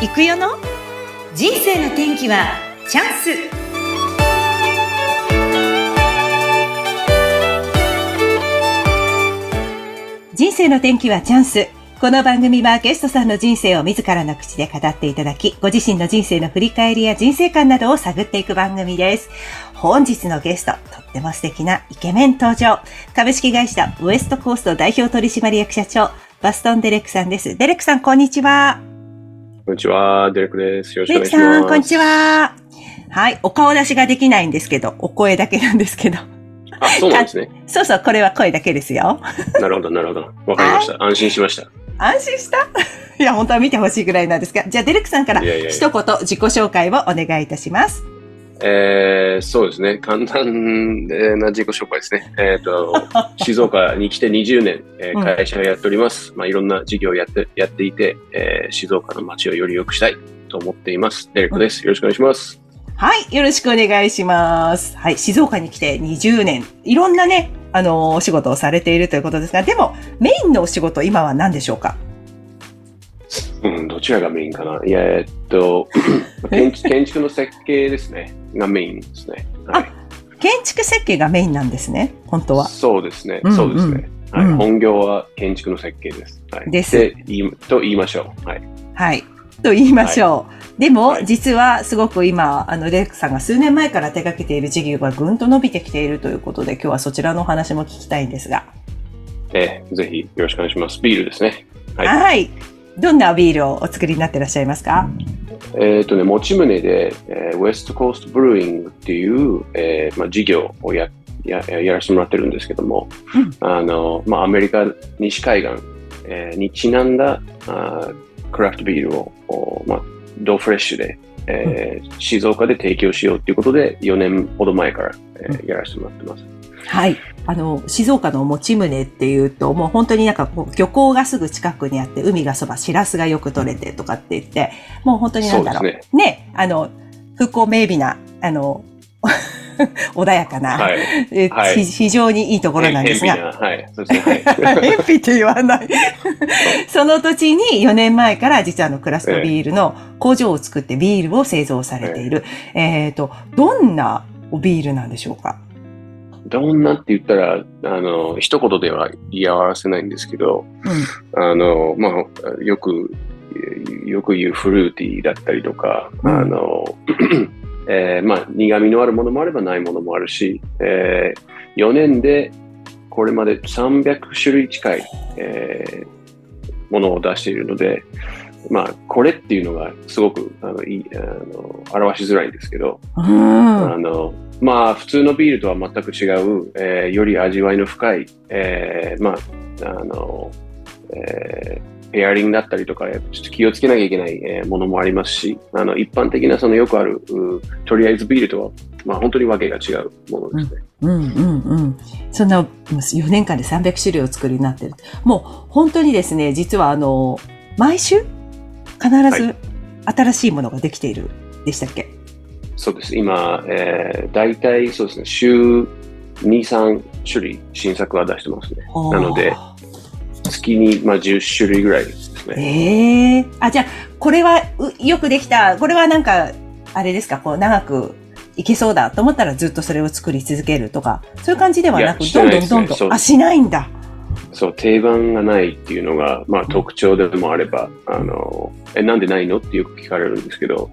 行くよの？人生の天気はチャンス人生の天気はチャンスこの番組はゲストさんの人生を自らの口で語っていただき、ご自身の人生の振り返りや人生観などを探っていく番組です。本日のゲスト、とっても素敵なイケメン登場。株式会社ウエストコースト代表取締役社長、バストン・デレックさんです。デレックさん、こんにちは。こんにちは、デレックです。よろしくお願いします。デレックさん、こんにちは。はい、お顔出しができないんですけど、お声だけなんですけど。あ、そうなんですね。そうそう、これは声だけですよ。なるほど、なるほど。わかりました。安心しました。安心した？いや、本当は見てほしいぐらいなんですが、じゃあ、デレックさんから一言自己紹介をお願いいたします。えー、そうですね。簡単な自己紹介ですね。えっ、ー、と、静岡に来て20年、えー、会社をやっております。うん、まあ、いろんな事業をやって、やっていて、えー、静岡の街をより良くしたいと思っています。デレックです。よろしくお願いします。はい。よろしくお願いします。はい。静岡に来て20年。いろんなね、あの、お仕事をされているということですが、でも、メインのお仕事、今は何でしょうか？うん、どちらがメインかな。いや、えっと、建建築の設計ですね。がメインですね。はい、建築設計がメインなんですね。本当は。そうですね。うんうん、そうですね。はい、うん、本業は建築の設計です。はい、です。で、と言いましょう。はい。はい。と言いましょう。はい、でも、はい、実はすごく今、あの、レックさんが数年前から手掛けている事業がぐんと伸びてきているということで、今日はそちらのお話も聞きたいんですが。ええ、ぜひよろしくお願いします。ビールですね。はい。はいどんなビールをお作りになってらっしゃいますか？えっ、とね、持ち胸で、えー、ウエストコーストブルーイングっていう、えーまあ、事業をやややらせてもらってるんですけども、うん、あのまあ、アメリカ西海岸、えー、にちなんだあクラフトビールを、まあ、ドーフレッシュで、えー、うん、静岡で提供しようということで4年ほど前から、えー、やらせてもらってます。はい。あの、静岡の持ち胸っていうと、もう本当になんかこう、漁港がすぐ近くにあって、海がそば、しらすがよく取れてとかって言って、もう本当になんだろう。ねね、あの、風光明媚な、あの、穏やかな、はいはい、非常にいいところなんですが。はい。そうですね。はい。って言わない その土地に4年前から実はあのクラフトビールの工場を作ってビールを製造されている。えっ、ー、と、どんなビールなんでしょうか？どんなって言ったら、あの、一言では言い表せないんですけど、うん、あの、まあ、よく、よく言うフルーティーだったりとか、うん、あの、えー、まあ、苦味のあるものもあればないものもあるし、えー、4年でこれまで300種類近い、えー、ものを出しているので、まあ、これっていうのがすごくあのいあの表しづらいんですけど、あのまあ、普通のビールとは全く違う、えー、より味わいの深い、えー、まあ、あの、えー、ペアリングだったりとか、ちょっと気をつけなきゃいけない、えー、ものもありますし、あの、一般的なそのよくある、とりあえずビールとは、まあ、本当にわけが違うものですね。うん、うん、うん、うん。そんな、4年間で300種類を作りになってる。もう、本当にですね、実はあの、毎週、必ず新しいものができているでしたっけ、はいそうです。今、えー、大体そうですね、週2、3種類新作は出してますね。なので、月に、まあ、10種類ぐらいですね。ええー、あ、じゃあ、これはよくできた、これはなんか、あれですか、こう、長くいけそうだと思ったらずっとそれを作り続けるとか、そういう感じではなく、どんどんどんどん、あ、しないんだ。そう、定番がないっていうのが、まあ特徴でもあれば、あの、え、なんでないのってよく聞かれるんですけど、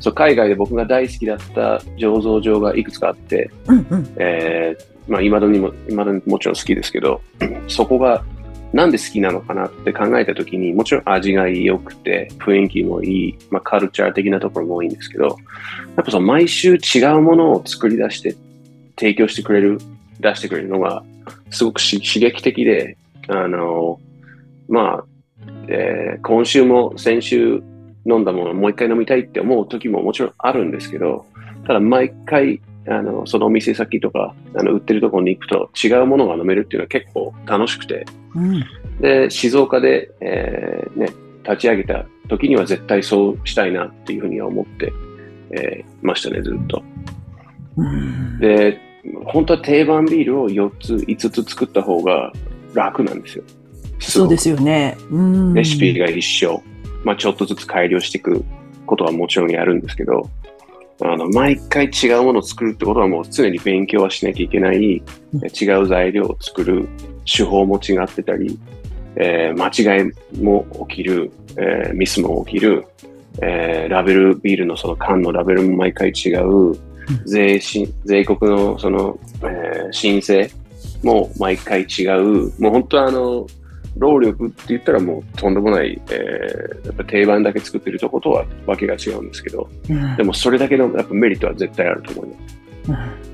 そう海外で僕が大好きだった醸造場がいくつかあって、うんうん、えー、まあ、未だにも、未だにもちろん好きですけど、そこがなんで好きなのかなって考えたときに、もちろん味が良くて、雰囲気もいい、まあ、カルチャー的なところも多いんですけど、やっぱその毎週違うものを作り出して提供してくれる、出してくれるのが、すごく刺激的で、あの、まあ、えー、今週も先週飲んだものをもう一回飲みたいって思う時ももちろんあるんですけど、ただ毎回、あの、そのお店先とか、あの、売ってるところに行くと違うものが飲めるっていうのは結構楽しくて、うん、で、静岡で、えー、ね、立ち上げた時には絶対そうしたいなっていうふうには思って、えー、ましたね、ずっと。うん、で、本当は定番ビールを4つ、5つ作った方が楽なんですよ。そうですよね。レシピが一緒。まあ、ちょっとずつ改良していくことはもちろんやるんですけど、あの、毎回違うものを作るってことはもう常に勉強はしなきゃいけない、違う材料を作る手法も違ってたり、えー、間違いも起きる、えー、ミスも起きる、えー、ラベル、ビールのその缶のラベルも毎回違う、税し税国のその、えー、申請も毎回違う、もう本当はあの、労力って言ったらもうとんでもない、えー、やっぱ定番だけ作ってるとことはわけが違うんですけど、うん、でもそれだけのやっぱメリットは絶対あると思います。うん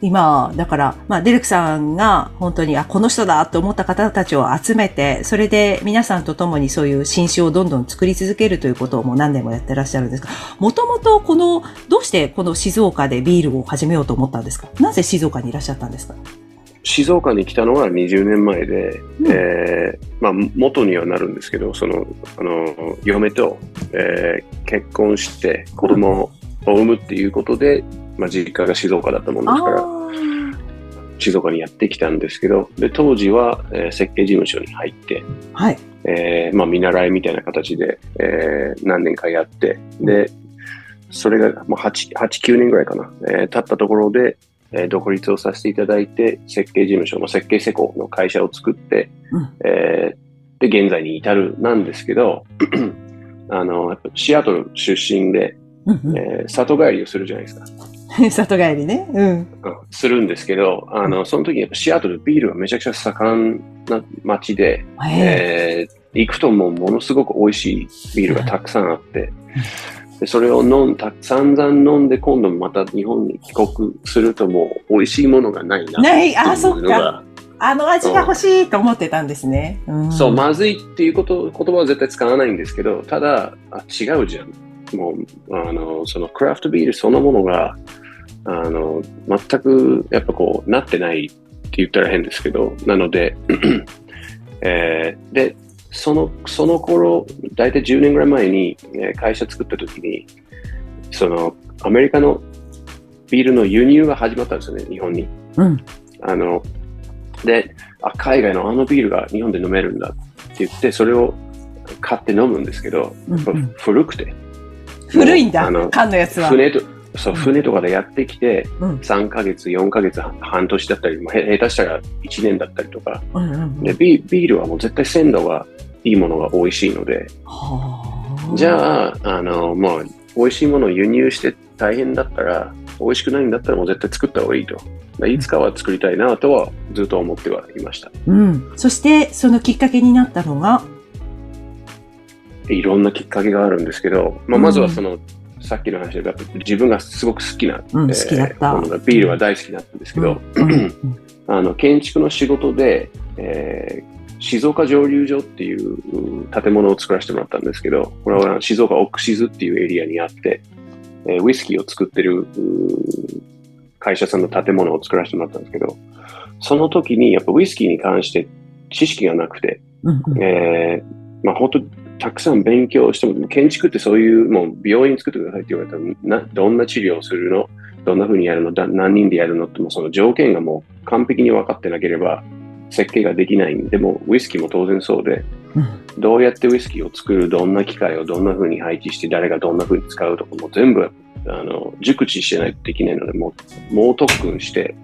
今、だから、まあ、デルクさんが本当に、あ、この人だと思った方たちを集めて、それで皆さんと共にそういう新種をどんどん作り続けるということをもう何年もやってらっしゃるんですが、もともとこの、どうしてこの静岡でビールを始めようと思ったんですか？なぜ静岡にいらっしゃったんですか？静岡に来たのは20年前で、うん、えー、まあ、元にはなるんですけど、その、あの、嫁と、えー、結婚して子供を産むっていうことで、まあ、実家が静岡だったもんですから、静岡にやってきたんですけど、で、当時は、えー、設計事務所に入って、はい。えー、まあ、見習いみたいな形で、えー、何年かやって、で、それが、まあ、8、8、9年ぐらいかな、えー、経ったところで、えー、独立をさせていただいて、設計事務所の設計施工の会社を作って、うん、えー、で、現在に至るなんですけど、あの、シアトル出身で、えー、里帰りをするじゃないですか。里帰りね。うん。するんですけど、あの、その時にシアトルビールがめちゃくちゃ盛んな街で、えー、行くともうものすごく美味しいビールがたくさんあって、でそれを飲んた、散々飲んで今度また日本に帰国するともう美味しいものがないなない、あ、そっか。あの味が欲しいと思ってたんですね。うん、そう、まずいっていうこと、言葉は絶対使わないんですけど、ただ、あ違うじゃん。もう、あの、そのクラフトビールそのものが、あの、全くやっぱこう、なってないって言ったら変ですけど、なので、えー、で、その、その頃、大体10年ぐらい前に、え会社作った時に、その、アメリカのビールの輸入が始まったんですよね、日本に。うん。あの、で、あ、海外のあのビールが日本で飲めるんだって言って、それを買って飲むんですけど、うんうん、古くて。古いんだ、あの缶のやつは。船と、そう、船とかでやってきて、うん、3ヶ月、4ヶ月、半年だったり、下手したら1年だったりとか、うんうんうん、でビビールはもう絶対鮮度がいいものが美味しいので、じゃあ、あの、もう、美味しいものを輸入して大変だったら、美味しくないんだったらもう絶対作った方がいいと。いつかは作りたいなとはずっと思ってはいました。うん。そして、そのきっかけになったのが？いろんなきっかけがあるんですけど、まあ、まずはその、うん、さっきの話で自分がすごく好きな、うん、えー、好きだった。ものがビールは大好きだったんですけど、あの建築の仕事で、えー静岡蒸留所っていう建物を作らせてもらったんですけど、これは静岡オックシズっていうエリアにあって、えー、ウイスキーを作ってる会社さんの建物を作らせてもらったんですけど、その時にやっぱウイスキーに関して知識がなくて、えー、まあ本当たくさん勉強しても、建築ってそういう、もう病院作ってくださいって言われたら、などんな治療をするの？どんな風にやるの？何人でやるの？ってもその条件がもう完璧に分かってなければ、設計ができないんで、もウイスキーも当然そうで、どうやってウイスキーを作る、どんな機械をどんな風に配置して、誰がどんな風に使うとかも全部、あの、熟知してないとできないので、もう、猛特訓して、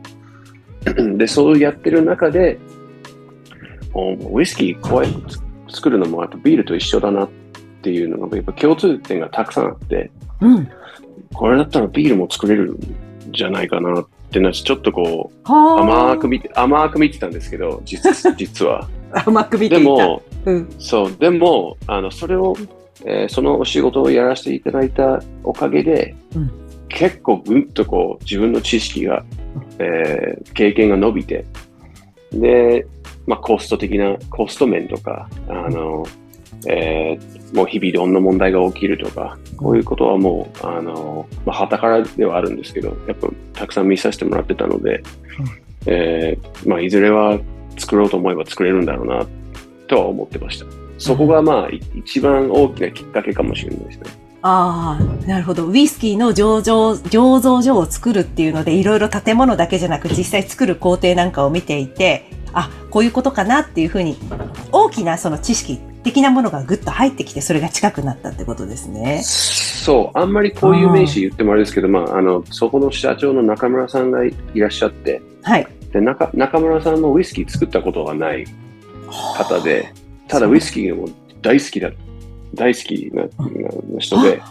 で、そうやってる中で、ウイスキー怖い作るのもあとビールと一緒だなっていうのがやっぱ共通点がたくさんあって、うん、これだったらビールも作れるんじゃないかなってなちょっとこう甘く見て甘く見てたんですけど実 実は。甘く見てでも、うん、そうでもあのそれを、えー、そのお仕事をやらせていただいたおかげで、うん、結構ぐんとこう自分の知識が、えー、経験が伸びてでまあ、コスト的な、コスト面とか、あの、えー、もう日々どんな問題が起きるとか、こういうことはもう、あの、まあ、旗からではあるんですけど、やっぱたくさん見させてもらってたので、えー、まあ、いずれは作ろうと思えば作れるんだろうな、とは思ってました。そこがまあ、一番大きなきっかけかもしれないですね。ああ、なるほど。ウイスキーの醸造、醸造所を作るっていうので、いろいろ建物だけじゃなく、実際作る工程なんかを見ていて、あ、こういうことかなっていうふうに、大きなその知識的なものがぐっと入ってきて、それが近くなったってことですね。そう。あんまりこういう名詞言ってもあれですけど、まあ、あの、そこの社長の中村さんがいらっしゃって、はい。で、中中村さんもウイスキー作ったことがない方で、ただウイスキーも大好きだ、大好きな人で、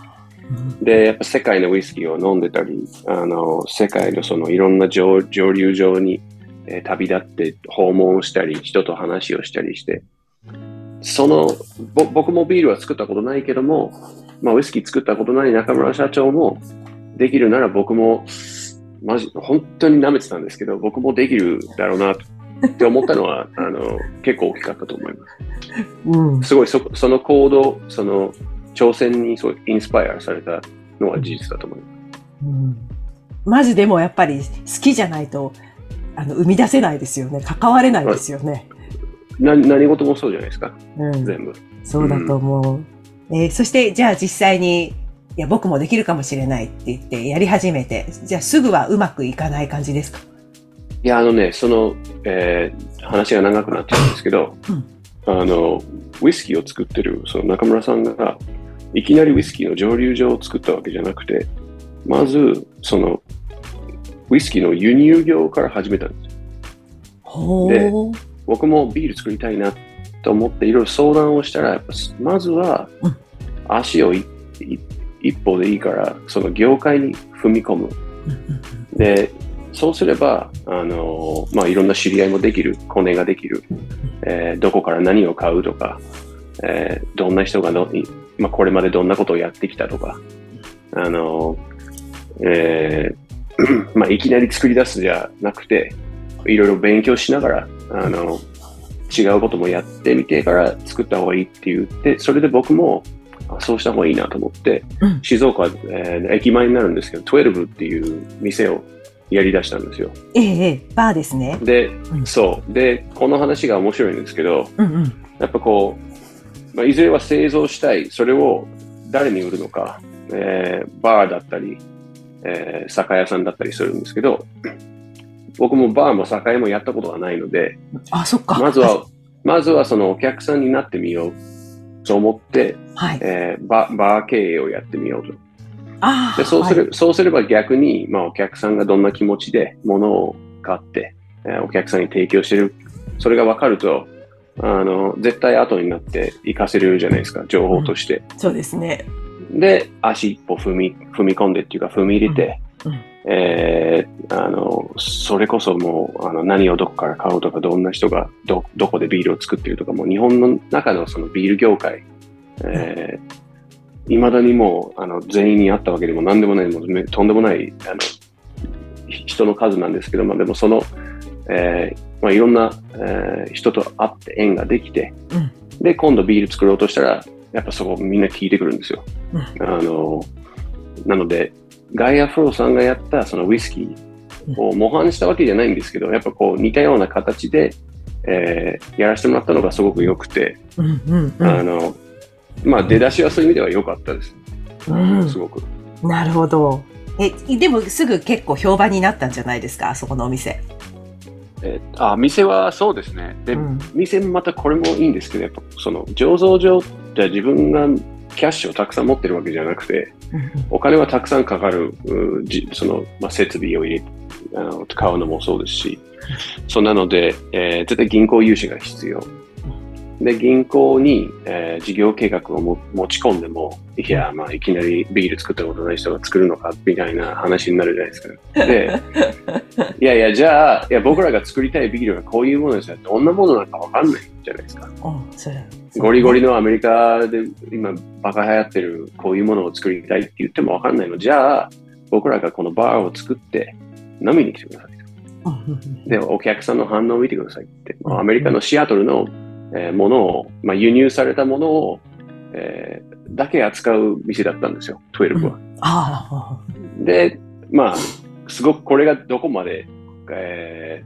で、やっぱ世界のウイスキーを飲んでたり、あの、世界のそのいろんな上上流上に、えー、旅立って訪問したり、人と話をしたりして、その、僕もビールは作ったことないけども、まあ、ウイスキー作ったことない中村社長も、できるなら僕も、マジ、本当に舐めてたんですけど、僕もできるだろうなって思ったのは、あの、結構大きかったと思います。うん、すごいそ、その行動、その、挑戦にすごいインスパイアされたのは事実だと思います。うん、まずでもやっぱり好きじゃないと、あの、生み出せないですよね。関われないですよね。な何事もそうじゃないですか。うん、全部。そうだと思う。うん、えー、そして、じゃあ実際に、いや、僕もできるかもしれないって言ってやり始めて、じゃあすぐはうまくいかない感じですか？いや、あのね、その、えー、話が長くなっちゃうんですけど、うん、あの、ウイスキーを作ってる、その中村さんが、いきなりウイスキーの蒸留所を作ったわけじゃなくて、まず、その、ウイスキーの輸入業から始めたんですよ。で、僕もビール作りたいなと思っていろいろ相談をしたら、やっぱまずは足を一歩でいいから、その業界に踏み込む。で、そうすれば、あのまあ、いろんな知り合いもできる、コネができる、えー、どこから何を買うとか、えー、どんな人がの、まあ、これまでどんなことをやってきたとか、あのえー まあ、いきなり作り出すじゃなくて、いろいろ勉強しながら、あの、違うこともやってみてから作った方がいいって言って、それで僕もそうした方がいいなと思って、うん、静岡、えー、駅前になるんですけど、12っていう店をやり出したんですよ。ええ、バーですね。で、うん、そう。で、この話が面白いんですけど、うんうん、やっぱこう、まあ、いずれは製造したい、それを誰に売るのか、えー、バーだったり、えー、酒屋さんだったりするんですけど、僕もバーも酒屋もやったことがないので、あ、そっか。まずは、まずはそのお客さんになってみようと思って、はいえー、ババー経営をやってみようと。あでそうする、はい、そうすれば逆に、まあ、お客さんがどんな気持ちで物を買って、えー、お客さんに提供してる、それが分かると、あの、絶対後になって活かせるじゃないですか、情報として。うん、そうですね。で、足一歩踏み、踏み込んでっていうか踏み入れて、うん。うん。えー、あの、それこそもう、あの、何をどこから買うとか、どんな人がど、どこでビールを作ってるとか、もう日本の中のそのビール業界、えー、未だにもう、あの、全員にあったわけでも何でもない、もうとんでもない、あの、人の数なんですけど、まあでもその、えー、まあいろんな、えー、人と会って縁ができて、うん、で、今度ビール作ろうとしたら、やっぱそこみんな聞いてくるんですよ。うん、あの、なので、ガイア・フローさんがやったそのウイスキーを模範したわけじゃないんですけど、やっぱこう似たような形で、えー、やらせてもらったのがすごく良くて、うんうんうん、あの、まあ出だしはそういう意味では良かったです。うん、すごく。なるほど。え、でもすぐ結構評判になったんじゃないですか、あそこのお店。えー、あ店はそうですね。で、うん、店もまたこれもいいんですけど、やっぱその醸造所って自分がキャッシュをたくさん持ってるわけじゃなくて、お金はたくさんかかる、その、まあ、設備を入れ、あの、買うのもそうですし、そんなので、えー、絶対銀行融資が必要。で、銀行に、えー、事業計画をも持ち込んでも、いや、まあ、いきなりビール作ったことない人が作るのか、みたいな話になるじゃないですか。で、いやいや、じゃあ、いや、僕らが作りたいビールがこういうものですよ。どんなものなのかわかんないじゃないですか。ゴリゴリのアメリカで今、バカ流行ってるこういうものを作りたいって言ってもわかんないの。じゃあ、僕らがこのバーを作って飲みに来てください。で、お客さんの反応を見てくださいって。アメリカのシアトルのえー、ものを、まあ、輸入されたものを、えー、だけ扱う店だったんですよ、12は。うん、で、まあ、すごくこれがどこまで、え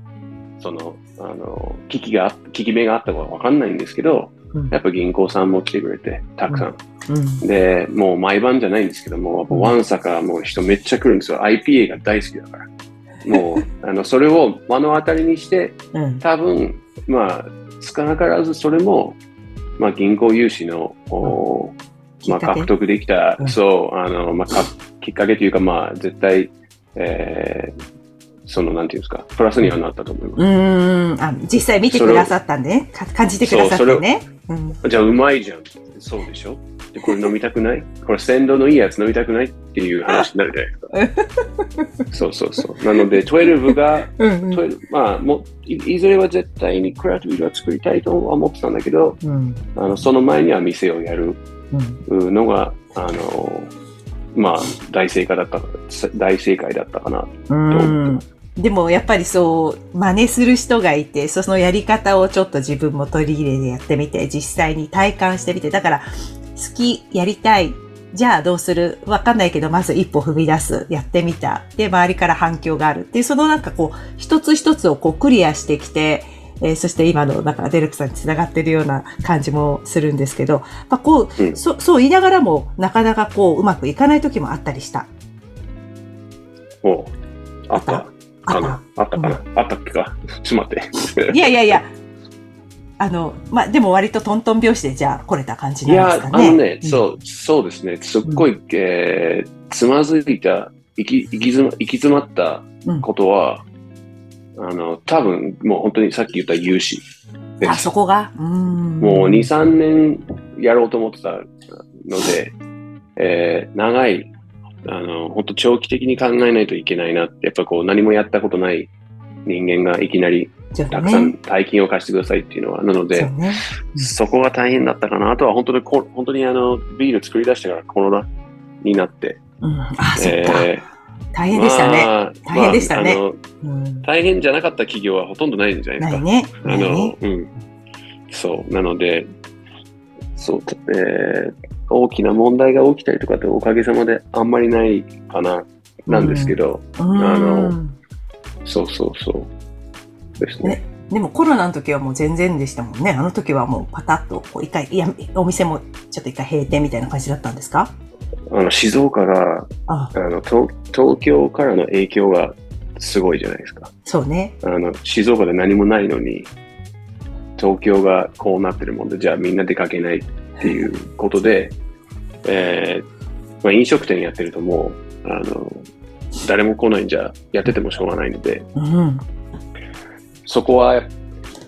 ー、その、あの、危機が、危機目があったかわかんないんですけど、うん、やっぱ銀行さんも来てくれて、たくさん。うん、で、もう毎晩じゃないんですけども、ワンサカもう人めっちゃ来るんですよ。IPA が大好きだから。もう、あの、それを目の当たりにして、多分、まあ、少なからずそれも、まあ、銀行融資の、おまあ、獲得できた、うん、そう、あの、まあ、きっかけというか、まあ、絶対、えー、その、なんていうんですか、プラスにはなったと思います。うん。あ、実際見てくださったんでね。感じてくださってね。うん、じゃあ、うまいじゃん。そうでしょ？で、これ飲みたくない？これ鮮度のいいやつ飲みたくないっていう話になるじゃないですか。そうそうそう。なので、12が、うんうん、まあもい、いずれは絶対にクラフトビールは作りたいとは思ってたんだけど、うん、あのその前には店をやる。のが、うん、あの、まあ、大正解だった、大正解だったかな。と思って。でもやっぱりそう真似する人がいて、そのやり方をちょっと自分も取り入れてやってみて、実際に体感してみて、だから好き、やりたい、じゃあどうする？わかんないけど、まず一歩踏み出す。やってみた。で、周りから反響があるっていう、そのなんかこう、一つ一つをこうクリアしてきて、えー、そして今の、なんかデルクさんにつながってるような感じもするんですけど、まあ、こう、うん、そ、そう言いながらも、なかなかこう、うまくいかない時もあったりした。おあった。あったかな、あったっけか？ちょっと待って。いやいやいや、あの、まあ、でも割とトントン拍子でじゃあ来れた感じなんですかね。いや、あのね、うん、そう、そうですね。すっごい、うん、えー、つまずいた、行き、行き詰ま、行き詰まったことは、うん、あの、多分、もう本当にさっき言った融資あ、そこが？うん。もう2、3年やろうと思ってたので、えー、長いあの、本当長期的に考えないといけないなって、やっぱこう何もやったことない人間がいきなりたくさん大金を貸してくださいっていうのは、なので、そ、ねうん、そこが大変だったかな。あとは本当にこ、本当にあの、ビール作り出してからコロナになって、うん、あ、えー、大変でしたね。まあ、大変でしたね、まあうん、大変じゃなかった企業はほとんどないんじゃないですか。ね。あの、うん。そう。なので、そう、えー、大きな問題が起きたりとかっておかげさまであんまりないかな、なんですけど、うん、あの、そうそうそうですね。ねでもコロナの時はもう全然でしたもんね。あの時はもうパタッとこう一回、いや、お店もちょっと一回閉店みたいな感じだったんですか？あの、静岡が、あの東、東京からの影響がすごいじゃないですか。そうね。あの、静岡で何もないのに、東京がこうなってるもんで、じゃあみんな出かけないっていうことで、えーまあ、飲食店やってるともう、あの、誰も来ないんじゃやっててもしょうがないので、うん、そこは、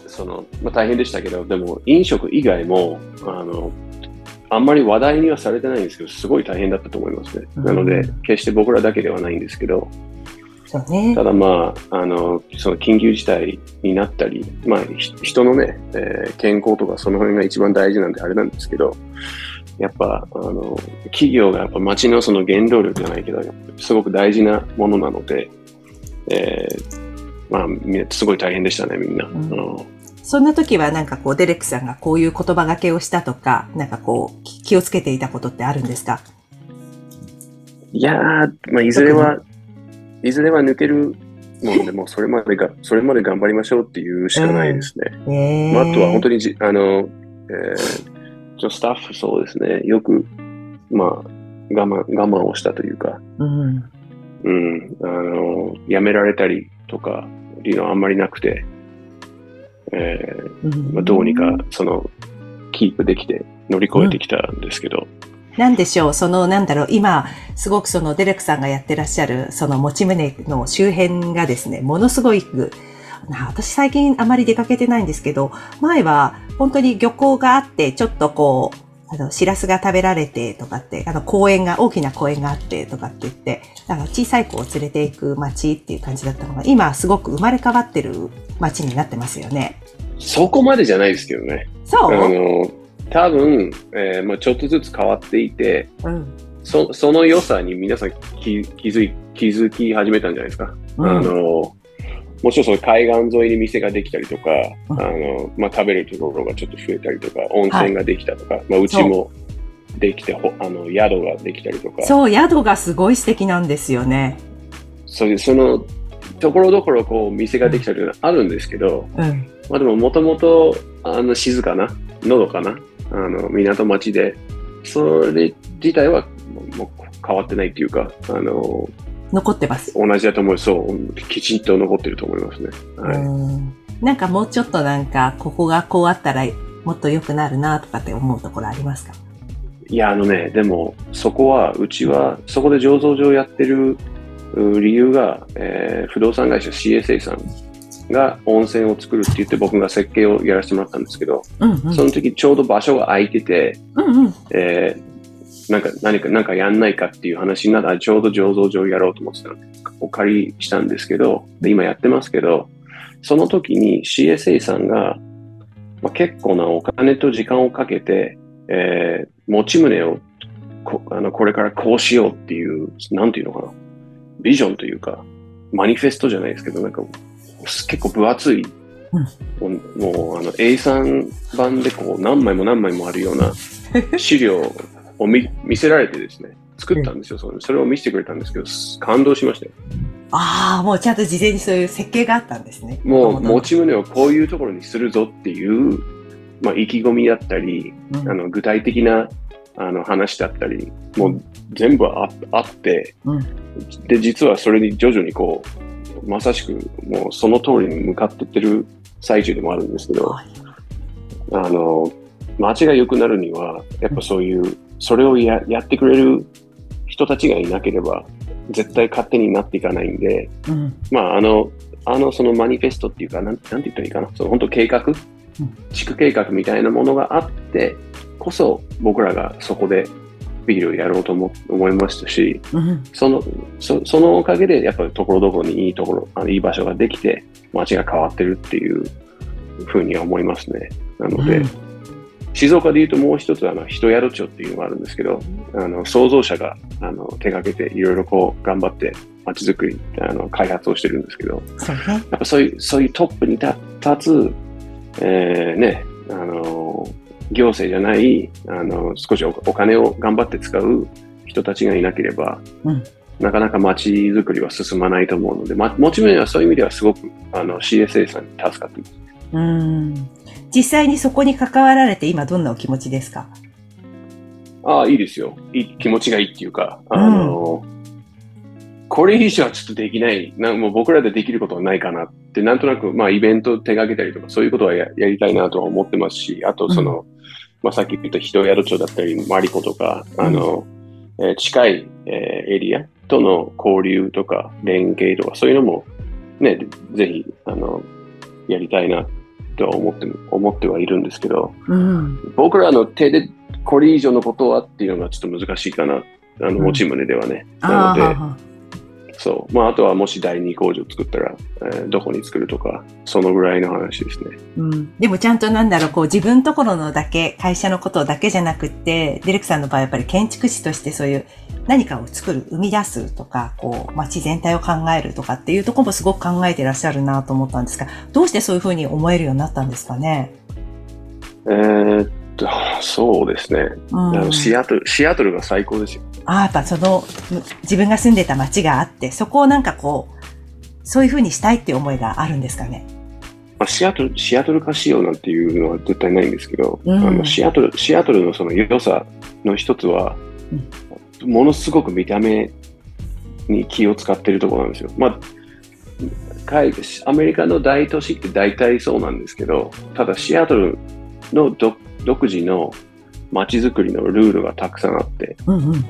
その、まあ、大変でしたけど、でも飲食以外も、あの、あんまり話題にはされてないんですけど、すごい大変だったと思いますね。うん、なので、決して僕らだけではないんですけど、ね、ただまあ、あの、その緊急事態になったり、まあ、人のね、えー、健康とかその辺が一番大事なんであれなんですけど、やっぱ、あの、企業がやっぱ街のその原動力じゃないけど、すごく大事なものなので、えー、まあ、すごい大変でしたね、みんな。うん、そんな時はなんかこう、デレックさんがこういう言葉がけをしたとか、なんかこう、気をつけていたことってあるんですか？いやー、まあ、いずれは、いずれは抜けるもんで、もそれまでが、それまで頑張りましょうっていうしかないですね。うんえー、まあ、あとは本当にじ、あの、えー、スタッフそうですね、よく、まあ、我慢、我慢をしたというか、うん、うん、あの、やめられたりとか、いうのはあんまりなくて、えー、まあ、どうにか、その、キープできて乗り越えてきたんですけど、うんなんでしょう、その、なんだろう、今、すごくそのデレクさんがやってらっしゃる、その持ち胸の周辺がですね、ものすごい、私最近あまり出かけてないんですけど、前は本当に漁港があって、ちょっとこう、あの、シラスが食べられてとかって、あの、公園が、大きな公園があってとかって言って、あの、小さい子を連れて行く街っていう感じだったのが、今すごく生まれ変わってる街になってますよね。そこまでじゃないですけどね。そう？あの、多分、えーまあ、ちょっとずつ変わっていて、うん、そその良さに皆さん気気づい気づき始めたんじゃないですか。うん、あのもちろんその海岸沿いに店ができたりとか、うん、あのまあ、食べるところがちょっと増えたりとか、温泉ができたとか、はい、まあ、うちもできてあの宿ができたりとか。そう、宿がすごい素敵なんですよね。そうそのところどころこう店ができたりあるんですけど、うん、まあでももともとあの静かな、のどかなあの港町で、それ自体はもう変わってないっていうか、あの残ってます。同じだと思う。そう、きちんと残ってると思いますね。はい。なんかもうちょっとなんか、ここがこうあったらもっと良くなるなとかって思うところありますか？いや、あのね、でも、そこは、うちは、そこで醸造場やってる理由が、えー、不動産会社 CSA さんが温泉を作るって言って僕が設計をやらせてもらったんですけど、うんうん、その時ちょうど場所が空いてて、うんうん、えー、なんか何か、なんかやんないかっていう話になったら、ちょうど醸造場やろうと思ってたので、お借りしたんですけど、で今やってますけど、その時に CSA さんが、まあ、結構なお金と時間をかけて、えー、持ち胸をこあのこれからこうしようっていう、なんていうのかな、ビジョンというか、マニフェストじゃないですけど、なんか結構分厚い、うん、もうあの A3 版でこう何枚も何枚もあるような資料を見見せられてですね、作ったんですよ、うん、それを見せてくれたんですけど、感動しましたよ。ああ、もうちゃんと事前にそういう設計があったんですね。もう持ち胸をこういうところにするぞっていうまあ、意気込みだったり、うん、あの具体的なあの話だったり、もう全部ああって、うん、で、実はそれに徐々にこう、まさしくもうその通りに向かってってる最中でもあるんですけど、はい、あの、街が良くなるには、やっぱそういう、それをややってくれる人たちがいなければ、絶対勝手になっていかないんで、うん、まあ、あの、あの、そのマニフェストっていうか、なんなんて言ったらいいかな、その本当計画？地区計画みたいなものがあってこそ僕らがそこでビールをやろうと思思いましたし、うん、そのそそのおかげでやっぱりところどころにいいところあのいい場所ができて街が変わってるっていうふうには思いますね。なので、うん、静岡でいうともう一つあの人宿町っていうのがあるんですけどあの創造者があの手がけていろいろこう頑張って街づくりあの開発をしてるんですけど、やっぱそういうそういうトップに立つえー、ね、あの、行政じゃない、あの、少しお金を頑張って使う人たちがいなければ、うん、なかなか街づくりは進まないと思うので、ま、もちろんそういう意味ではすごくあの CSA さんに助かってます。うん実際にそこに関わられて今どんなお気持ちですか？ああ、いいですよ。いい。気持ちがいいっていうか、あの、うんこれ以上はちょっとできない、なもう僕らでできることはないかなって、なんとなく、まあ、イベント手掛けたりとか、そういうことはやりたいなとは思ってますし、あと、その、うん、まあ、さっき言った人宿町だったり、マリコとか、あの、うん、えー、近い、えー、エリアとの交流とか、連携とか、そういうのも、ね、ぜひ、あの、やりたいなとは思って、思ってはいるんですけど、うん、僕らの手でこれ以上のことはっていうのがちょっと難しいかな。あの、持ち胸ではね。なので、そう。まあ、あとはもし第2工場作ったら、えー、どこに作るとか、そのぐらいの話ですね。うん。でもちゃんとなんだろう、こう自分ところのだけ、会社のことだけじゃなくって、デレクさんの場合やっぱり建築士としてそういう何かを作る、生み出すとか、こう、街全体を考えるとかっていうところもすごく考えてらっしゃるなと思ったんですが、どうしてそういうふうに思えるようになったんですかね？えー、と、そうですね、うん、シアトル、シアトルが最高ですよ。ああ、やっぱその、自分が住んでた街があって、そこをなんかこう、そういうふうにしたいっていう思いがあるんですかね？まあ、シアトル、シアトル化しようなんていうのは絶対ないんですけど、うん、あのシアトル、シアトルのその良さの一つは、うん、ものすごく見た目に気を使ってるところなんですよ。まあアメリカの大都市って大体そうなんですけど、ただシアトルの独独自の街づくりのルールがたくさんあって、うんうん、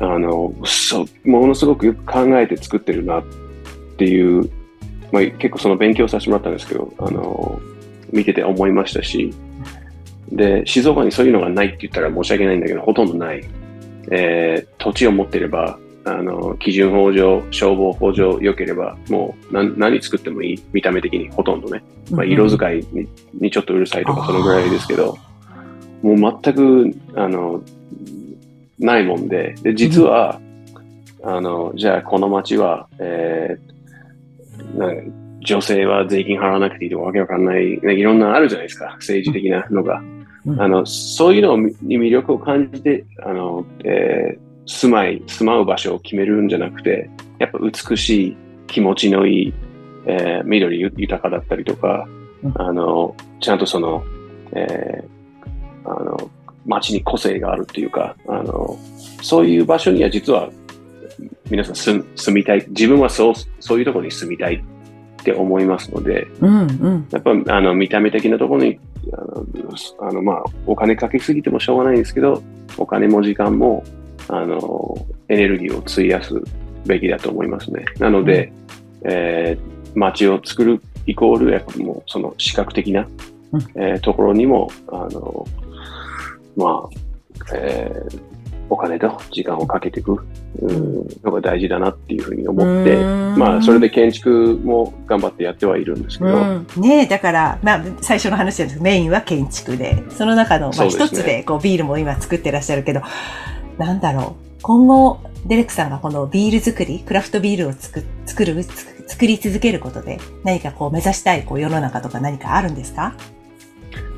あのそうものすごくよく考えて作ってるなっていう、まあ、結構その勉強させてもらったんですけどあの見てて思いましたしで静岡にそういうのがないって言ったら申し訳ないんだけどほとんどない、えー、土地を持ってればあの基準法上消防法上良ければもう何何作ってもいい見た目的にほとんどね、まあ、色使いににちょっとうるさいとかそのぐらいですけど、もう全く、あの、ないもんで、で、実は、うん、あの、じゃあこの町は、えー、なん女性は税金払わなくていいとかわけわかんない、いろんなあるじゃないですか、政治的なのが。うん、あの、そういうのに魅力を感じて、あの、えー、住まい、住まう場所を決めるんじゃなくて、やっぱ美しい、気持ちのいい、えー、緑豊かだったりとか、うん、あの、ちゃんとその、えー、あの、街に個性があるっていうか、あの、そういう場所には実は皆さん住住みたい、自分はそう、そういうところに住みたいって思いますので、うんうん、やっぱあの見た目的なところにあのあの、まあ、お金かけすぎてもしょうがないんですけど、お金も時間も、あの、エネルギーを費やすべきだと思いますね。なので、うん、えー、街を作るイコール、やっぱもう、その視覚的な、うん、えー、ところにも、あの、まあ、えー、お金と時間をかけていくのが大事だなっていうふうに思って、まあ、それで建築も頑張ってやってはいるんですけど。ねだから、まあ、最初の話ですメインは建築で、その中の、まあ、一つで、こう、ビールも今作ってらっしゃるけど、なんだろう。今後、デレックさんがこのビール作り、クラフトビールを作作る、作り続けることで、何かこう目指したいこう世の中とか何かあるんですか？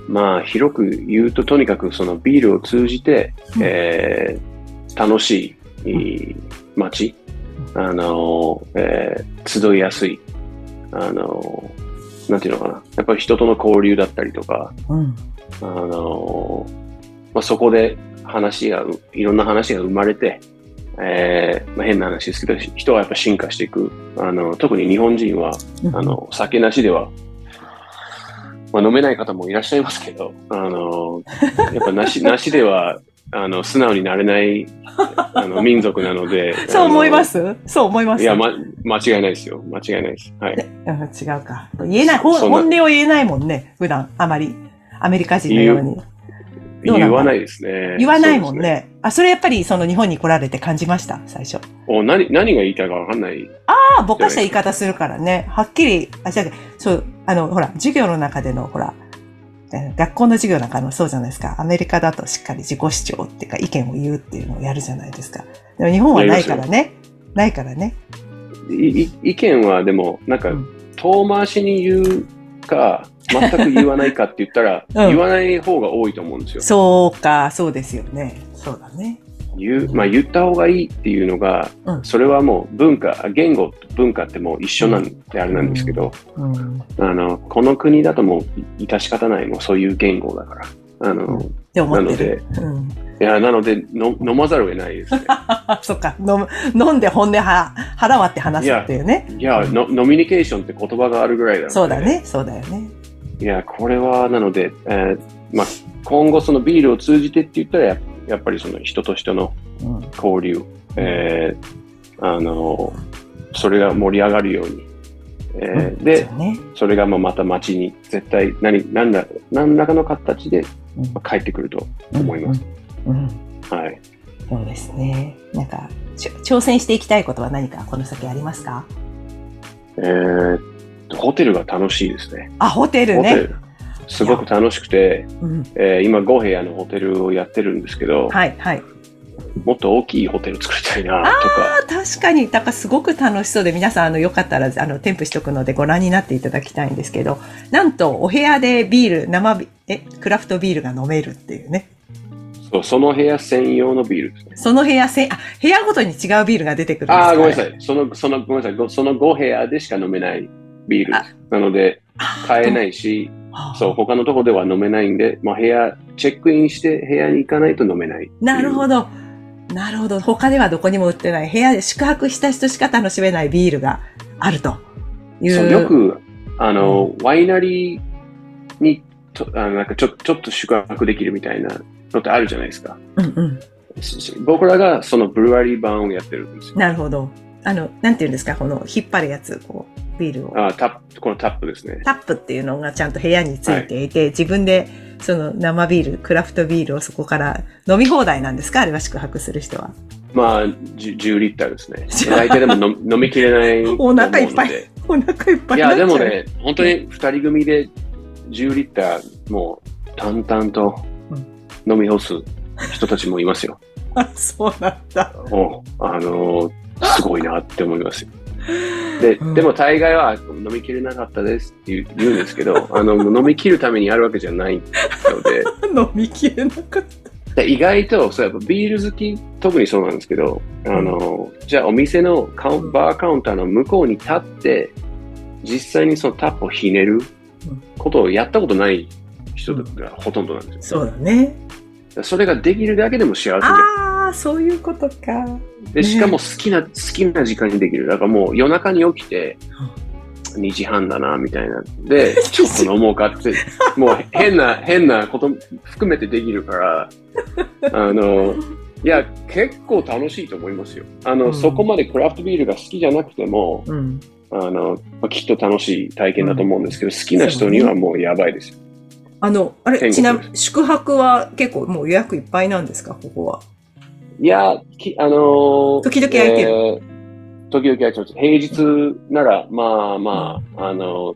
まあ、広く言うと、とにかくそのビールを通じて、うん、えー、楽しい街、あの、えー、集いやすい、あの、なんていうのかな。やっぱり人との交流だったりとか、うん、あの、まあ、そこで話が、いろんな話が生まれて、えーまあ、変な話ですけど、人はやっぱ進化していく。あの特に日本人は、あの酒なしではまあ、飲めない方もいらっしゃいますけど、あの、やっぱなし、なしでは、あの、素直になれない、あの、民族なので。そう思います？そう思います？いや、ま、間違いないですよ。間違いないです。はい。違うか。言えない、本音を言えないもんね。普段、あまり。アメリカ人のように。言わないですね。言わないもんね。ねあ、それやっぱりその日本に来られて感じました、最初。お何、何が言いたいかわかんない。ああ、ぼかした言い方するからね。はっきり、あ、じゃそう、あの、ほら、授業の中での、ほら、学校の授業なんかもそうじゃないですか。アメリカだとしっかり自己主張っていうか意見を言うっていうのをやるじゃないですか。でも日本はないからね。ないからね。意見はでも、なんか、遠回しに言うか、全く言わないかって言ったら、うん、言わない方が多いと思うんですよ。そうか、そうですよね。そうだね。言う、まあ言った方がいいっていうのが、うん、それはもう文化、言語と文化ってもう一緒なんであれなんですけど、うん、あの、この国だともう致し方ない、もうそういう言語だから。あの、なので、いや、なのでの、飲まざるを得ないですね。そっか。飲、飲んで本音は腹割って話すっていうね。いや、いやの、ノミニケーションって言葉があるぐらいだ、ね、そうだね、そうだよね。いや、これは、なので、えー、まあ、今後そのビールを通じてって言ったらや、やっぱりその人と人の交流、うん、えー、あの、それが盛り上がるように、えー、うん、で、ね、それがまあまた街に絶対何、何ら何らかの形で帰ってくると思います。はい。そうですね。なんか、挑戦していきたいことは何かこの先ありますか？えー、ホテルが楽しいですね。あ、ホテルね。すごく楽しくて、うん、えー、今5部屋のホテルをやってるんですけど、はいはい。もっと大きいホテル作りたいなとか。あ確かに、だからすごく楽しそうで、皆さん、あの、よかったら、あの、添付しとくのでご覧になっていただきたいんですけど、なんと、お部屋でビール、生ビ、え、クラフトビールが飲めるっていうね。そう、その部屋専用のビールですね。その部屋せ、あ、部屋ごとに違うビールが出てくるんですか、あ、ごめんなさい。その、その、ごめんなさい。その5部屋でしか飲めないビールなので、買えないし、そう、他のとこでは飲めないんで、まあ、部屋、チェックインして部屋に行かないと飲めないなるほど。なるほど。他ではどこにも売ってない、部屋で宿泊した人しか楽しめないビールがあるという。そう、よく、あの、うん、ワイナリーにとあのなんかちょちょっと宿泊できるみたいなのってあるじゃないですか。うんうん、僕らがそのブルワリー版をやってるんですよ。なるほど。あの、なんていうんですか、この引っ張るやつ、こう、ビールを。あタップ、このタップですね。タップっていうのがちゃんと部屋についていて、はい、自分でその生ビール、クラフトビールをそこから飲み放題なんですか？あれは宿泊する人は。まあ、10リッターですね。大体でも飲 飲みきれないお腹いっぱい。お腹いっぱいいや、でもね、本当に2人組で10リッター、もう淡々と飲み干す人たちもいますよ。あ、そうなんだ。おあのーすごいなって思いますよ。で、でも大概は飲みきれなかったですって言うんですけど、あの、飲みきるためにやるわけじゃないので。飲みきれなかった。意外と、そうやっぱビール好き、特にそうなんですけど、あの、じゃあお店のカウンバーカウンターの向こうに立って、実際にそのタップをひねることをやったことない人がほとんどなんですよ。そうだね。それができるだけでも幸せじゃん。ああ、そういうことか。で、しかも好きな、好きな時間にできる。だからもう夜中に起きて、2時半だな、みたいな。で、ちょっと飲もうかって、もう変な、変なこと含めてできるから、あの、いや、結構楽しいと思いますよ。あの、うん、そこまでクラフトビールが好きじゃなくても、うん、あの、まあ、きっと楽しい体験だと思うんですけど、好きな人にはもうやばいですよ。あの、あれ、ちなみに宿泊は結構もう予約いっぱいなんですか、ここは？いや、きあのー、時々空いてる。えー時々空いてます。平日なら、まあまあ、あの、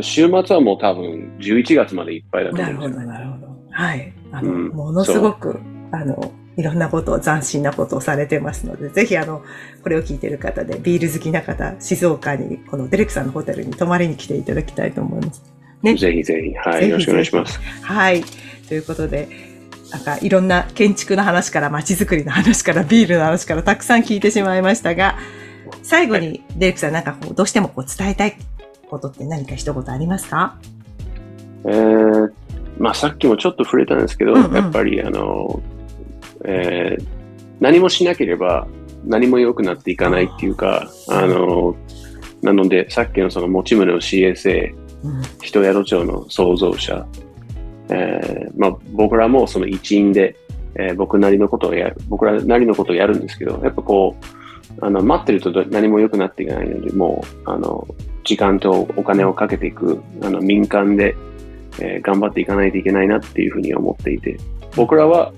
週末はもう多分11月までいっぱいだと思います。なるほど、なるほど。はい。あの、うん、ものすごく、あの、いろんなことを、斬新なことをされてますので、ぜひあの、これを聞いてる方で、ビール好きな方、静岡に、このデレクさんのホテルに泊まりに来ていただきたいと思います。ね。ぜひぜひ、はい。よろしくお願いします。はい。ということで、なんかいろんな建築の話から街づくりの話からビールの話からたくさん聞いてしまいましたが、最後にデレクさんなんかこうどうしてもこう伝えたいことって何か一言ありますか？えー、まあさっきもちょっと触れたんですけど、うんうん、やっぱりあの、えー、何もしなければ何も良くなっていかないっていうか、あの、なので、さっきのその持ち宗の CSA、うん、人宿帳の創造者、えーまあ、僕らもその一員で、えー、僕なりのことをやる、僕らなりのことをやるんですけど、やっぱこう、あの待ってると何も良くなっていかないので、もう、あの、時間とお金をかけていく、あの、民間で、えー、頑張っていかないといけないなっていうふうに思っていて、僕らは、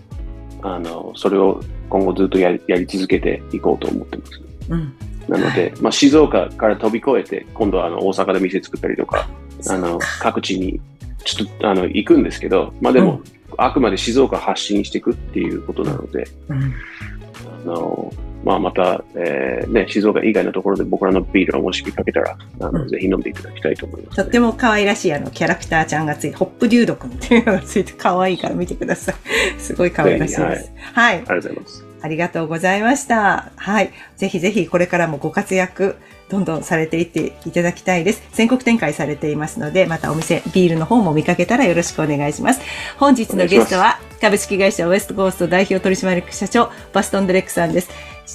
あの、それを今後ずっとやりやり続けていこうと思ってます。うん、なので、まあ、静岡から飛び越えて、今度はあの大阪で店作ったりとか、あの、各地にちょっとあの行くんですけど、まあでも、うん、あくまで静岡発信していくっていうことなので、うん、あのまあ、また、えーね、静岡以外のところで僕らのビールをもし見かけたら、あの、うん、ぜひ飲んでいただきたいと思います、ね、とっても可愛らしいあのキャラクターちゃんがついて、ホップデュード君っていうのがついて可愛いから見てください。すごい可愛らしいです。はい。はい、ありがとうございます。ありがとうございました。はい。ぜひぜひこれからもご活躍、どんどんされていっていただきたいです。全国展開されていますので、またお店、ビールの方も見かけたらよろしくお願いします。本日のゲストは、株式会社ウエストコースト代表取締役社長、バストン・デレックさんです。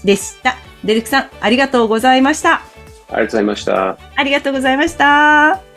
でした。デレックさん、ありがとうございました。ありがとうございました。ありがとうございました。